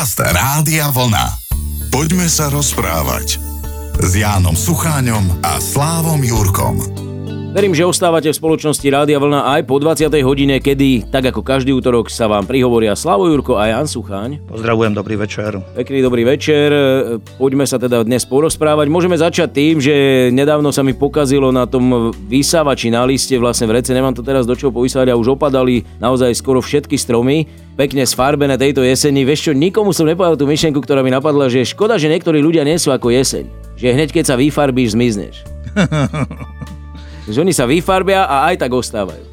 Podcast Rádia Vlna. Poďme sa rozprávať s Jánom Sucháňom a Slávom Jurkom. Verím, že ostávate v spoločnosti Rádia Vlna aj po 20. hodine, kedy, tak ako každý útorok, sa vám prihovoria Slavo Jurko a Jan Sucháň. Pozdravujem, dobrý večer. Pekný dobrý večer. Poďme sa teda dnes porozprávať. Môžeme začať tým, že nedávno sa mi pokazilo na tom vysávači na liste, vlastne v rece, nemám to teraz do čoho povysávať a už opadali naozaj skoro všetky stromy. Pekne sfarbené tejto jeseni. Vieš čo, nikomu som nepovedal tú myšlienku, ktorá mi napadla, že škoda, že niektorí ľudia nie sú ako jeseň. Že hneď keď sa vyfarbíš, zmizneš. že oni sa vyfarbia a aj tak ostávajú.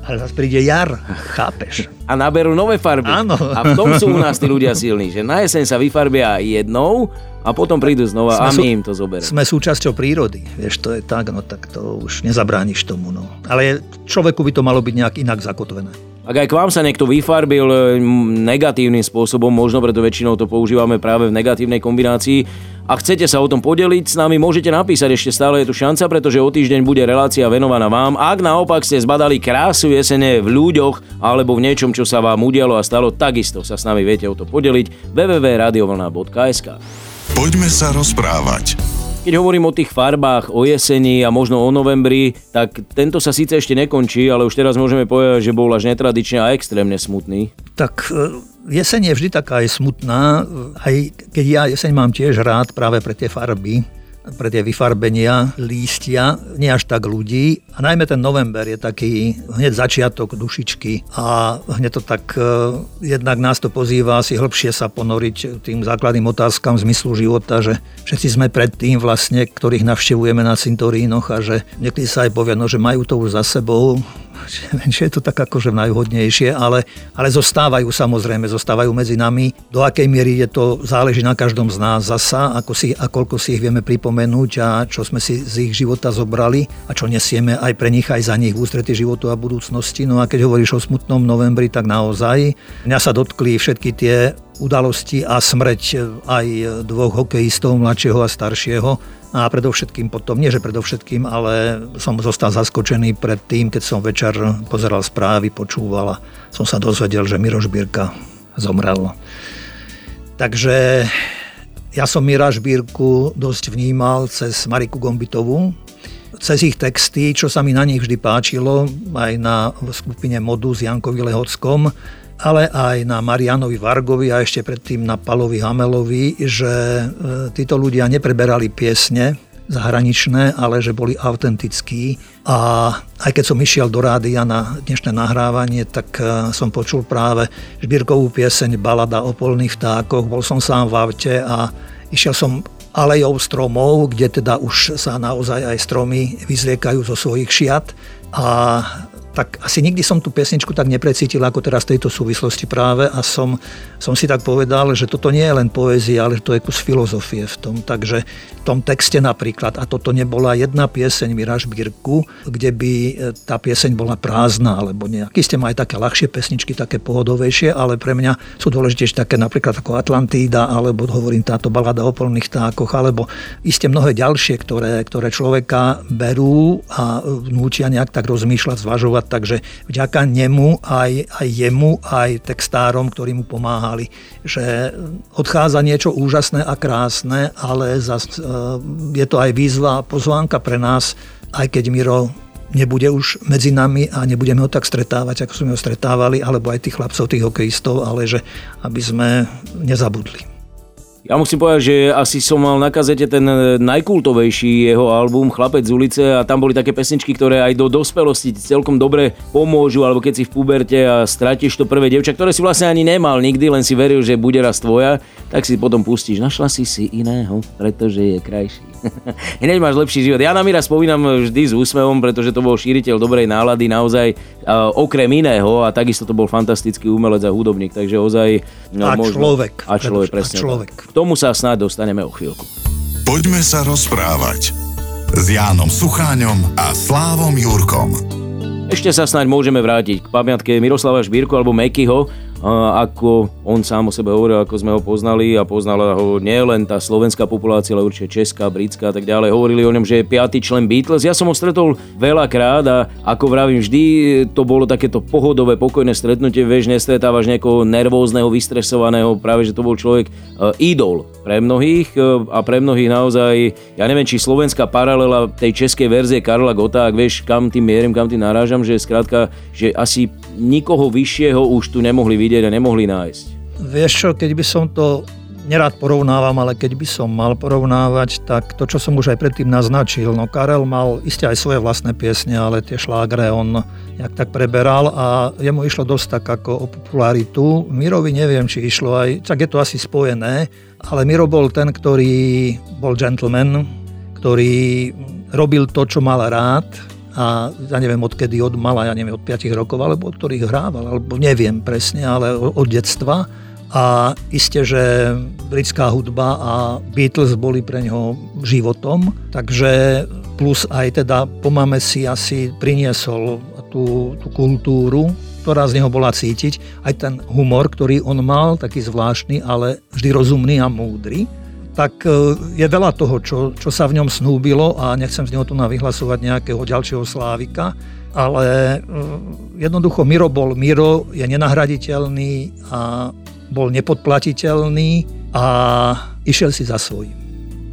Ale zase príde jar, chápeš? A naberú nové farby. Áno. A v tom sú u nás tí ľudia silní, že na jeseň sa vyfarbia jednou a potom prídu znova a my im to zoberieme. Sme súčasťou prírody, vieš, to je tak, no tak to už nezabrániš tomu, no. Ale človeku by to malo byť nejak inak zakotvené. Ak aj k vám sa niekto vyfarbil e, negatívnym spôsobom, možno preto väčšinou to používame práve v negatívnej kombinácii, a chcete sa o tom podeliť s nami, môžete napísať, ešte stále je tu šanca, pretože o týždeň bude relácia venovaná vám. Ak naopak ste zbadali krásu jesene v ľuďoch alebo v niečom, čo sa vám udialo a stalo, takisto sa s nami viete o to podeliť www.radiovlna.sk Poďme sa rozprávať. Keď hovorím o tých farbách, o jeseni a možno o novembri, tak tento sa síce ešte nekončí, ale už teraz môžeme povedať, že bol až netradične a extrémne smutný. Tak e, jeseň je vždy taká aj smutná, aj keď ja jeseň mám tiež rád práve pre tie farby, pre tie vyfarbenia lístia, nie až tak ľudí. A najmä ten november je taký hneď začiatok dušičky a hneď to tak, e, jednak nás to pozýva si hĺbšie sa ponoriť tým základným otázkam zmyslu života, že všetci sme pred tým vlastne, ktorých navštevujeme na cintorínoch a že niekedy sa aj povie, no, že majú to už za sebou, že je to tak akože najhodnejšie, ale, ale zostávajú samozrejme, zostávajú medzi nami. Do akej miery je to, záleží na každom z nás zasa, ako si, a koľko si ich vieme pripomenúť a čo sme si z ich života zobrali a čo nesieme aj pre nich, aj za nich v ústrety životu a budúcnosti. No a keď hovoríš o smutnom novembri, tak naozaj mňa sa dotkli všetky tie udalosti a smrť aj dvoch hokejistov, mladšieho a staršieho. A predovšetkým potom, nie že predovšetkým, ale som zostal zaskočený pred tým, keď som večer pozeral správy, počúval a som sa dozvedel, že Miroš Bírka zomrel. Takže ja som Mira Bírku dosť vnímal cez Mariku Gombitovú, cez ich texty, čo sa mi na nich vždy páčilo, aj na skupine Modu s Jankovi Lehockom, ale aj na Marianovi Vargovi a ešte predtým na Palovi Hamelovi, že e, títo ľudia nepreberali piesne zahraničné, ale že boli autentickí. A aj keď som išiel do rádia na dnešné nahrávanie, tak e, som počul práve Žbírkovú pieseň Balada o polných vtákoch. Bol som sám v aute a išiel som alejou stromov, kde teda už sa naozaj aj stromy vyzliekajú zo svojich šiat a tak asi nikdy som tú pesničku tak neprecítil ako teraz v tejto súvislosti práve a som, som si tak povedal, že toto nie je len poézia, ale to je kus filozofie v tom. Takže v tom texte napríklad, a toto nebola jedna pieseň Miraž Birku, kde by e, tá pieseň bola prázdna alebo nejak. Isté má aj také ľahšie pesničky, také pohodovejšie, ale pre mňa sú dôležitejšie také napríklad ako Atlantída, alebo hovorím táto balada o polných tákoch, alebo iste mnohé ďalšie, ktoré, ktoré človeka berú a núčia nejak tak rozmýšľať, zvažovať takže vďaka nemu aj, aj jemu, aj textárom, ktorí mu pomáhali, že odchádza niečo úžasné a krásne, ale zas, e, je to aj výzva a pozvánka pre nás, aj keď Miro nebude už medzi nami a nebudeme ho tak stretávať, ako sme ho stretávali, alebo aj tých chlapcov, tých hokejistov, ale že aby sme nezabudli. Ja musím povedať, že asi som mal na kazete ten e, najkultovejší jeho album Chlapec z ulice a tam boli také pesničky, ktoré aj do dospelosti celkom dobre pomôžu, alebo keď si v puberte a stratíš to prvé devča, ktoré si vlastne ani nemal nikdy, len si veril, že bude raz tvoja, tak si potom pustíš. Našla si si iného, pretože je krajší. Hneď máš lepší život. Ja na Mira spomínam vždy s úsmevom, pretože to bol šíriteľ dobrej nálady, naozaj uh, okrem iného a takisto to bol fantastický umelec a hudobník, takže ozaj... No, a možno, človek. A človek, presne. A človek. K tomu sa snáď dostaneme o chvíľku. Poďme sa rozprávať s Jánom Sucháňom a Slávom Jurkom. Ešte sa snáď môžeme vrátiť k pamiatke Miroslava Šbírku alebo Mekyho ako on sám o sebe hovoril, ako sme ho poznali a poznala ho nielen tá slovenská populácia, ale určite česká, britská a tak ďalej. Hovorili o ňom, že je piatý člen Beatles. Ja som ho stretol veľakrát a ako vravím, vždy to bolo takéto pohodové, pokojné stretnutie, vieš, nestretávaš niekoho nervózneho, vystresovaného, práve že to bol človek uh, idol pre mnohých uh, a pre mnohých naozaj, ja neviem, či slovenská paralela tej českej verzie Karla Gota, ak vieš, kam tým mierim, kam tým narážam, že skrátka, že asi nikoho vyššieho už tu nemohli vidieť a nemohli nájsť. Vieš čo, keď by som to nerád porovnávam, ale keď by som mal porovnávať, tak to, čo som už aj predtým naznačil, no Karel mal isté aj svoje vlastné piesne, ale tie šlágre on jak tak preberal a jemu išlo dosť tak ako o popularitu. Mirovi neviem, či išlo aj, tak je to asi spojené, ale Miro bol ten, ktorý bol gentleman, ktorý robil to, čo mal rád, a ja neviem odkedy, od mala, ja neviem, od 5 rokov, alebo od ktorých hrával, alebo neviem presne, ale od detstva. A isté, že britská hudba a Beatles boli pre neho životom, takže plus aj teda po si asi priniesol tú, tú kultúru, ktorá z neho bola cítiť, aj ten humor, ktorý on mal, taký zvláštny, ale vždy rozumný a múdry tak e, je veľa toho, čo, čo sa v ňom snúbilo a nechcem z neho tu vyhlasovať nejakého ďalšieho slávika, ale e, jednoducho Miro bol Miro, je nenahraditeľný a bol nepodplatiteľný a išiel si za svojím.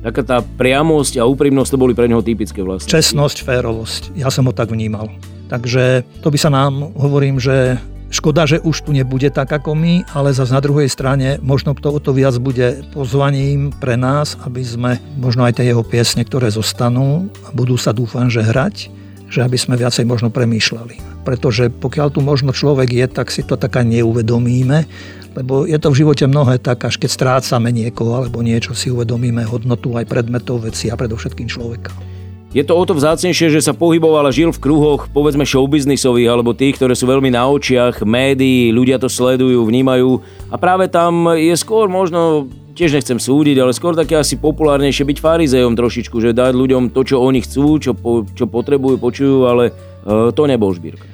Taká tá priamosť a úprimnosť to boli pre neho typické vlastne. Čestnosť, férovosť. Ja som ho tak vnímal. Takže to by sa nám, hovorím, že Škoda, že už tu nebude tak ako my, ale zase na druhej strane možno to o to viac bude pozvaním pre nás, aby sme možno aj tie jeho piesne, ktoré zostanú a budú sa dúfam, že hrať, že aby sme viacej možno premýšľali. Pretože pokiaľ tu možno človek je, tak si to taká neuvedomíme, lebo je to v živote mnohé tak, až keď strácame niekoho alebo niečo, si uvedomíme hodnotu aj predmetov, veci a predovšetkým človeka. Je to o to vzácnejšie, že sa pohyboval a žil v kruhoch, povedzme showbiznisových, alebo tých, ktoré sú veľmi na očiach, médií, ľudia to sledujú, vnímajú a práve tam je skôr možno tiež nechcem súdiť, ale skôr také asi populárnejšie byť farizejom trošičku, že dať ľuďom to, čo oni chcú, čo, po, čo potrebujú, počujú, ale uh, to nebol Žbírka.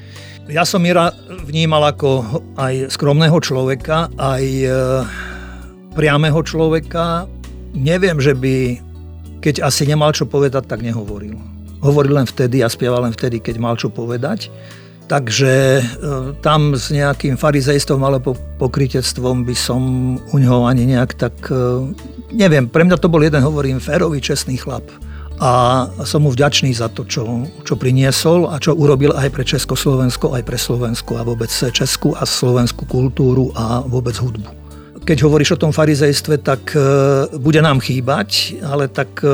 Ja som Mira vnímal ako aj skromného človeka, aj uh, priamého človeka. Neviem, že by keď asi nemal čo povedať, tak nehovoril. Hovoril len vtedy a spieval len vtedy, keď mal čo povedať. Takže e, tam s nejakým farizejstvom alebo pokrytectvom by som u neho ani nejak tak... E, neviem, pre mňa to bol jeden, hovorím, férový, čestný chlap. A som mu vďačný za to, čo, čo priniesol a čo urobil aj pre Československo, aj pre Slovensko a vôbec Českú a slovenskú kultúru a vôbec hudbu keď hovoríš o tom farizejstve, tak e, bude nám chýbať, ale tak e,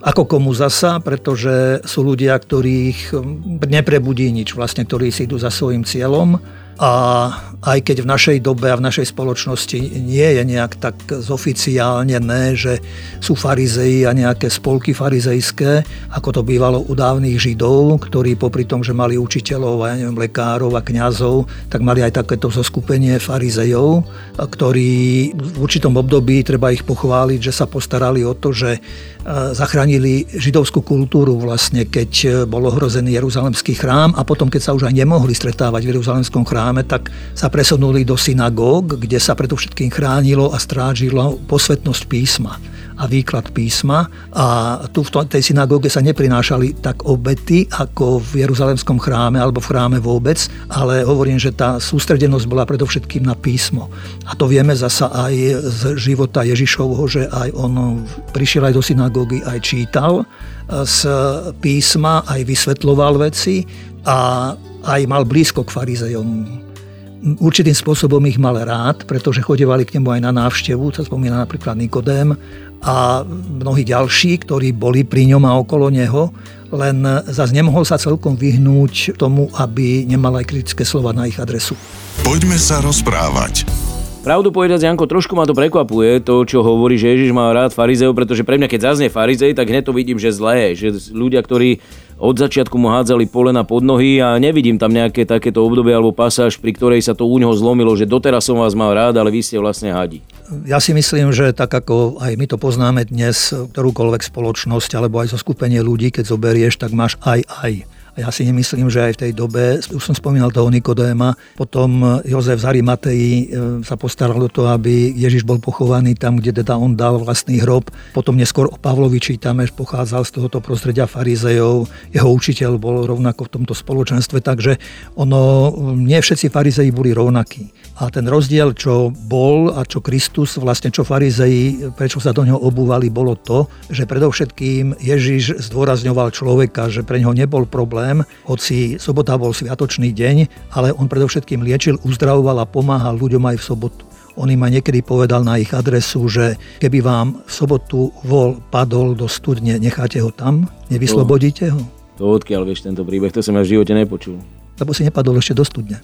ako komu zasa, pretože sú ľudia, ktorých neprebudí nič, vlastne, ktorí si idú za svojim cieľom a aj keď v našej dobe a v našej spoločnosti nie je nejak tak zoficiálne, ne, že sú farizei a nejaké spolky farizejské, ako to bývalo u dávnych židov, ktorí popri tom, že mali učiteľov a ja neviem, lekárov a kňazov, tak mali aj takéto zoskupenie farizejov, ktorí v určitom období, treba ich pochváliť, že sa postarali o to, že zachránili židovskú kultúru vlastne, keď bol ohrozený Jeruzalemský chrám a potom, keď sa už aj nemohli stretávať v Jeruzalemskom chráme, tak sa presunuli do synagóg, kde sa predovšetkým chránilo a strážilo posvetnosť písma a výklad písma a tu v tej synagóge sa neprinášali tak obety ako v Jeruzalemskom chráme alebo v chráme vôbec, ale hovorím, že tá sústredenosť bola predovšetkým na písmo. A to vieme zasa aj z života Ježišovho, že aj on prišiel aj do synagógy, aj čítal z písma, aj vysvetloval veci a aj mal blízko k farizejom určitým spôsobom ich mal rád, pretože chodevali k nemu aj na návštevu, sa spomína napríklad Nikodém a mnohí ďalší, ktorí boli pri ňom a okolo neho, len zase nemohol sa celkom vyhnúť tomu, aby nemal aj kritické slova na ich adresu. Poďme sa rozprávať. Pravdu povedať, Janko, trošku ma to prekvapuje, to, čo hovorí, že Ježiš má rád farizeov, pretože pre mňa, keď zaznie farizej, tak hneď to vidím, že zlé, že ľudia, ktorí od začiatku mu hádzali polena pod nohy a nevidím tam nejaké takéto obdobie alebo pasáž, pri ktorej sa to u neho zlomilo, že doteraz som vás mal rád, ale vy ste vlastne hadi. Ja si myslím, že tak ako aj my to poznáme dnes, ktorúkoľvek spoločnosť alebo aj zo skupenie ľudí, keď zoberieš, tak máš aj aj A ja si nemyslím, že aj v tej dobe, už som spomínal toho Nikodéma, potom Jozef z Arimatei e, sa postaral o to, aby Ježiš bol pochovaný tam, kde teda on dal vlastný hrob. Potom neskôr o Pavlovi čítame, že pochádzal z tohoto prostredia farizejov. Jeho učiteľ bol rovnako v tomto spoločenstve, takže ono, nie všetci farizei boli rovnakí. A ten rozdiel, čo bol a čo Kristus, vlastne čo farizei, prečo sa do neho obúvali, bolo to, že predovšetkým Ježiš zdôrazňoval človeka, že pre neho nebol problém, hoci sobota bol sviatočný deň, ale on predovšetkým liečil, uzdravoval a pomáhal ľuďom aj v sobotu. On im aj niekedy povedal na ich adresu, že keby vám v sobotu vol padol do studne, necháte ho tam, nevyslobodíte ho. To odkiaľ vieš tento príbeh, to som ja v živote nepočul lebo si nepadol ešte do studne.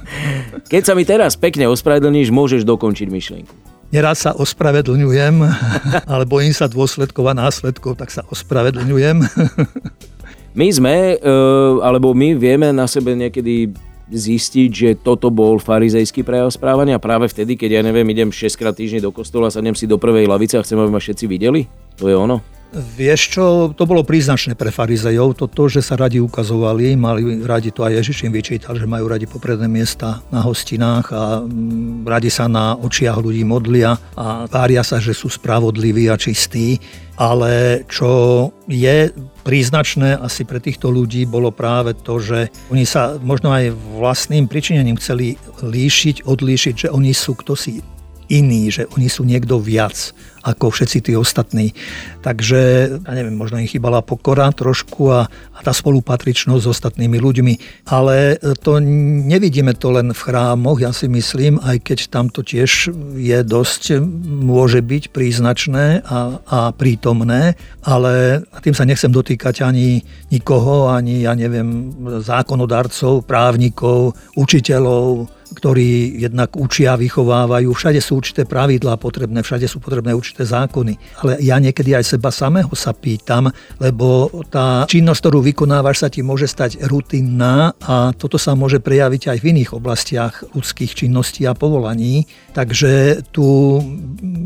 Keď sa mi teraz pekne ospravedlníš, môžeš dokončiť myšlienku. Neraz sa ospravedlňujem, ale bojím sa dôsledkov a následkov, tak sa ospravedlňujem. My sme, e, alebo my vieme na sebe niekedy zistiť, že toto bol farizejský prejav správania práve vtedy, keď ja neviem, idem 6 krát týždne do kostola, sadnem si do prvej lavice a chcem, aby ma všetci videli? To je ono? Vieš čo, to bolo príznačné pre farizejov, toto, že sa radi ukazovali, mali radi to aj Ježiš im vyčítal, že majú radi popredné miesta na hostinách a mm, radi sa na očiach ľudí modlia a vária sa, že sú spravodliví a čistí. Ale čo je príznačné asi pre týchto ľudí bolo práve to, že oni sa možno aj vlastným pričinením chceli líšiť, odlíšiť, že oni sú kto si iní, že oni sú niekto viac ako všetci tí ostatní. Takže, ja neviem, možno im chýbala pokora trošku a, a tá spolupatričnosť s ostatnými ľuďmi. Ale to nevidíme to len v chrámoch, ja si myslím, aj keď tam to tiež je dosť, môže byť príznačné a, a prítomné, ale tým sa nechcem dotýkať ani nikoho, ani, ja neviem, zákonodarcov, právnikov, učiteľov, ktorí jednak učia, vychovávajú. Všade sú určité pravidlá potrebné, všade sú potrebné určité zákony. Ale ja niekedy aj seba samého sa pýtam, lebo tá činnosť, ktorú vykonávaš, sa ti môže stať rutinná a toto sa môže prejaviť aj v iných oblastiach ľudských činností a povolaní. Takže tu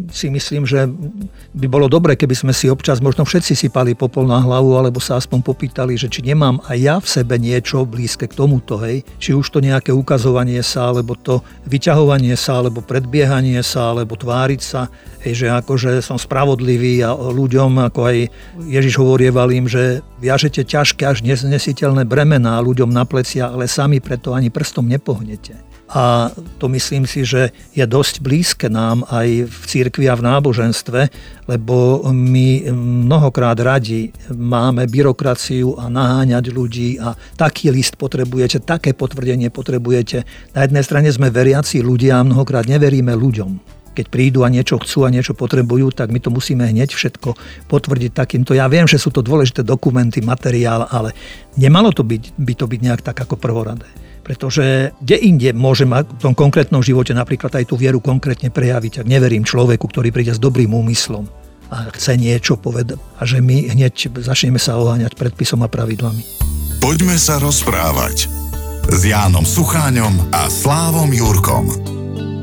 si myslím, že by bolo dobre, keby sme si občas možno všetci sypali popol na hlavu, alebo sa aspoň popýtali, že či nemám aj ja v sebe niečo blízke k tomuto, hej. Či už to nejaké ukazovanie sa, alebo to vyťahovanie sa, alebo predbiehanie sa, alebo tváriť sa, hej, že akože som spravodlivý a ľuďom, ako aj Ježiš hovorieval im, že viažete ťažké až neznesiteľné bremená ľuďom na plecia, ale sami preto ani prstom nepohnete. A to myslím si, že je dosť blízke nám aj v cirkvi a v náboženstve, lebo my mnohokrát radi máme byrokraciu a naháňať ľudí a taký list potrebujete, také potvrdenie potrebujete. Na jednej strane sme veriaci ľudia a mnohokrát neveríme ľuďom keď prídu a niečo chcú a niečo potrebujú, tak my to musíme hneď všetko potvrdiť takýmto. Ja viem, že sú to dôležité dokumenty, materiál, ale nemalo to byť, by to byť nejak tak ako prvoradé. Pretože kde inde môžem v tom konkrétnom živote napríklad aj tú vieru konkrétne prejaviť, ak neverím človeku, ktorý príde s dobrým úmyslom a chce niečo povedať a že my hneď začneme sa oháňať predpisom a pravidlami. Poďme sa rozprávať s Jánom Sucháňom a Slávom Jurkom.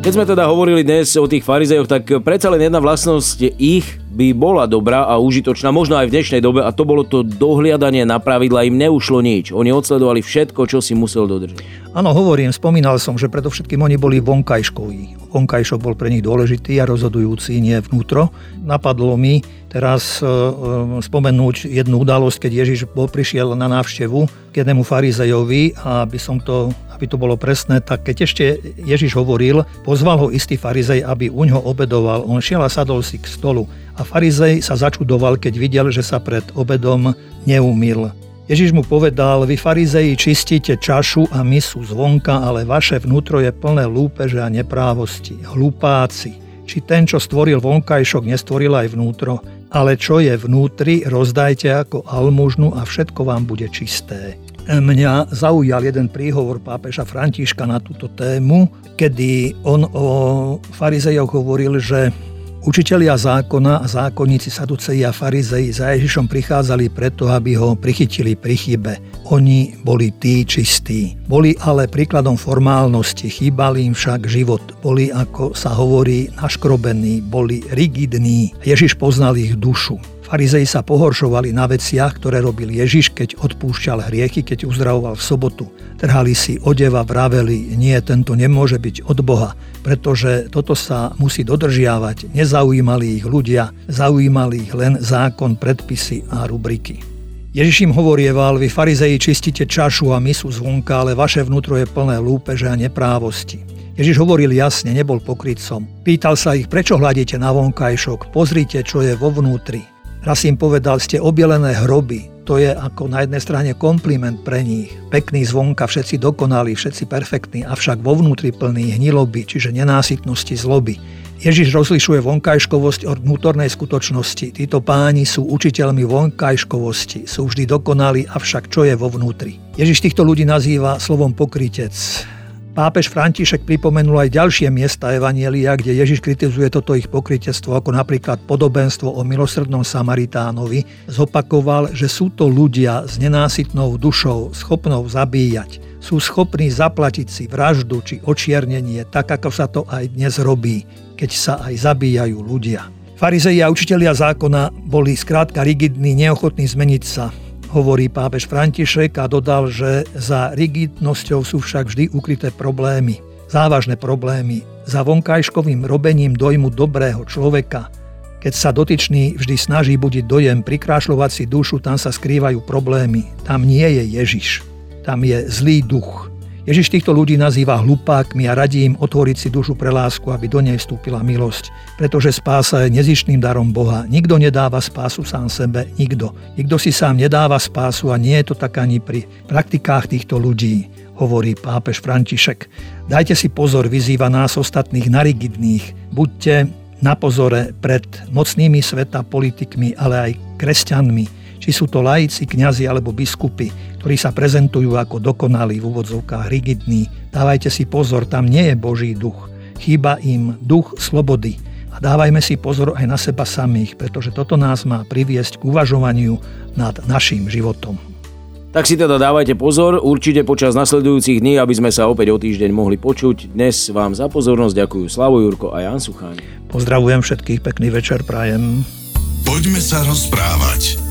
Keď sme teda hovorili dnes o tých farizejoch, tak predsa len jedna vlastnosť ich by bola dobrá a užitočná, možno aj v dnešnej dobe, a to bolo to dohliadanie na pravidla, im neušlo nič. Oni odsledovali všetko, čo si musel dodržať. Áno, hovorím, spomínal som, že predovšetkým oni boli vonkajškoví. Vonkajšok bol pre nich dôležitý a rozhodujúci, nie vnútro. Napadlo mi teraz e, e, spomenúť jednu udalosť, keď Ježiš bol, prišiel na návštevu k jednému farizejovi a aby som to aby to bolo presné, tak keď ešte Ježiš hovoril, pozval ho istý farizej, aby u ňo obedoval. On šiel a sadol si k stolu. A farizej sa začudoval, keď videl, že sa pred obedom neumil. Ježiš mu povedal, vy farizeji čistíte čašu a misu zvonka, ale vaše vnútro je plné lúpeže a neprávosti. Hlupáci. Či ten, čo stvoril vonkajšok, nestvoril aj vnútro? Ale čo je vnútri, rozdajte ako almužnu a všetko vám bude čisté. Mňa zaujal jeden príhovor pápeža Františka na túto tému, kedy on o farizejoch hovoril, že Učitelia zákona a zákonníci Saduceji a Farizei za Ježišom prichádzali preto, aby ho prichytili pri chybe. Oni boli tí čistí. Boli ale príkladom formálnosti, chýbali im však život. Boli, ako sa hovorí, naškrobení, boli rigidní. Ježiš poznal ich dušu. Farizei sa pohoršovali na veciach, ktoré robil Ježiš, keď odpúšťal hriechy, keď uzdravoval v sobotu. Trhali si odeva, vraveli, nie, tento nemôže byť od Boha, pretože toto sa musí dodržiavať. Nezaujímali ich ľudia, zaujímali ich len zákon, predpisy a rubriky. Ježiš im hovorieval, vy farizeji čistíte čašu a misu zvonka, ale vaše vnútro je plné lúpeže a neprávosti. Ježiš hovoril jasne, nebol pokrytcom. Pýtal sa ich, prečo hľadíte na vonkajšok, pozrite, čo je vo vnútri. Raz im povedal, ste obielené hroby. To je ako na jednej strane kompliment pre nich. Pekný zvonka, všetci dokonalí, všetci perfektní, avšak vo vnútri plný hniloby, čiže nenásytnosti, zloby. Ježiš rozlišuje vonkajškovosť od vnútornej skutočnosti. Títo páni sú učiteľmi vonkajškovosti, sú vždy dokonalí, avšak čo je vo vnútri? Ježiš týchto ľudí nazýva slovom pokrytec. Pápež František pripomenul aj ďalšie miesta Evanielia, kde Ježiš kritizuje toto ich pokrytectvo, ako napríklad podobenstvo o milosrdnom Samaritánovi. Zopakoval, že sú to ľudia s nenásytnou dušou, schopnou zabíjať. Sú schopní zaplatiť si vraždu či očiernenie, tak ako sa to aj dnes robí, keď sa aj zabíjajú ľudia. Farizei a učitelia zákona boli skrátka rigidní, neochotní zmeniť sa hovorí pápež František a dodal, že za rigidnosťou sú však vždy ukryté problémy, závažné problémy. Za vonkajškovým robením dojmu dobrého človeka, keď sa dotyčný vždy snaží budiť dojem, prikrášľovať si dušu, tam sa skrývajú problémy. Tam nie je Ježiš. Tam je zlý duch. Ježiš týchto ľudí nazýva hlupákmi a radí im otvoriť si dušu pre lásku, aby do nej vstúpila milosť. Pretože spása je nezišným darom Boha. Nikto nedáva spásu sám sebe, nikto. Nikto si sám nedáva spásu a nie je to tak ani pri praktikách týchto ľudí, hovorí pápež František. Dajte si pozor, vyzýva nás ostatných narigidných. Buďte na pozore pred mocnými sveta politikmi, ale aj kresťanmi, či sú to laici, kňazi alebo biskupy, ktorí sa prezentujú ako dokonalí v úvodzovkách rigidní. Dávajte si pozor, tam nie je Boží duch. Chýba im duch slobody. A dávajme si pozor aj na seba samých, pretože toto nás má priviesť k uvažovaniu nad našim životom. Tak si teda dávajte pozor, určite počas nasledujúcich dní, aby sme sa opäť o týždeň mohli počuť. Dnes vám za pozornosť ďakujú Slavo Jurko a Jan Sucháň. Pozdravujem všetkých, pekný večer prajem. Poďme sa rozprávať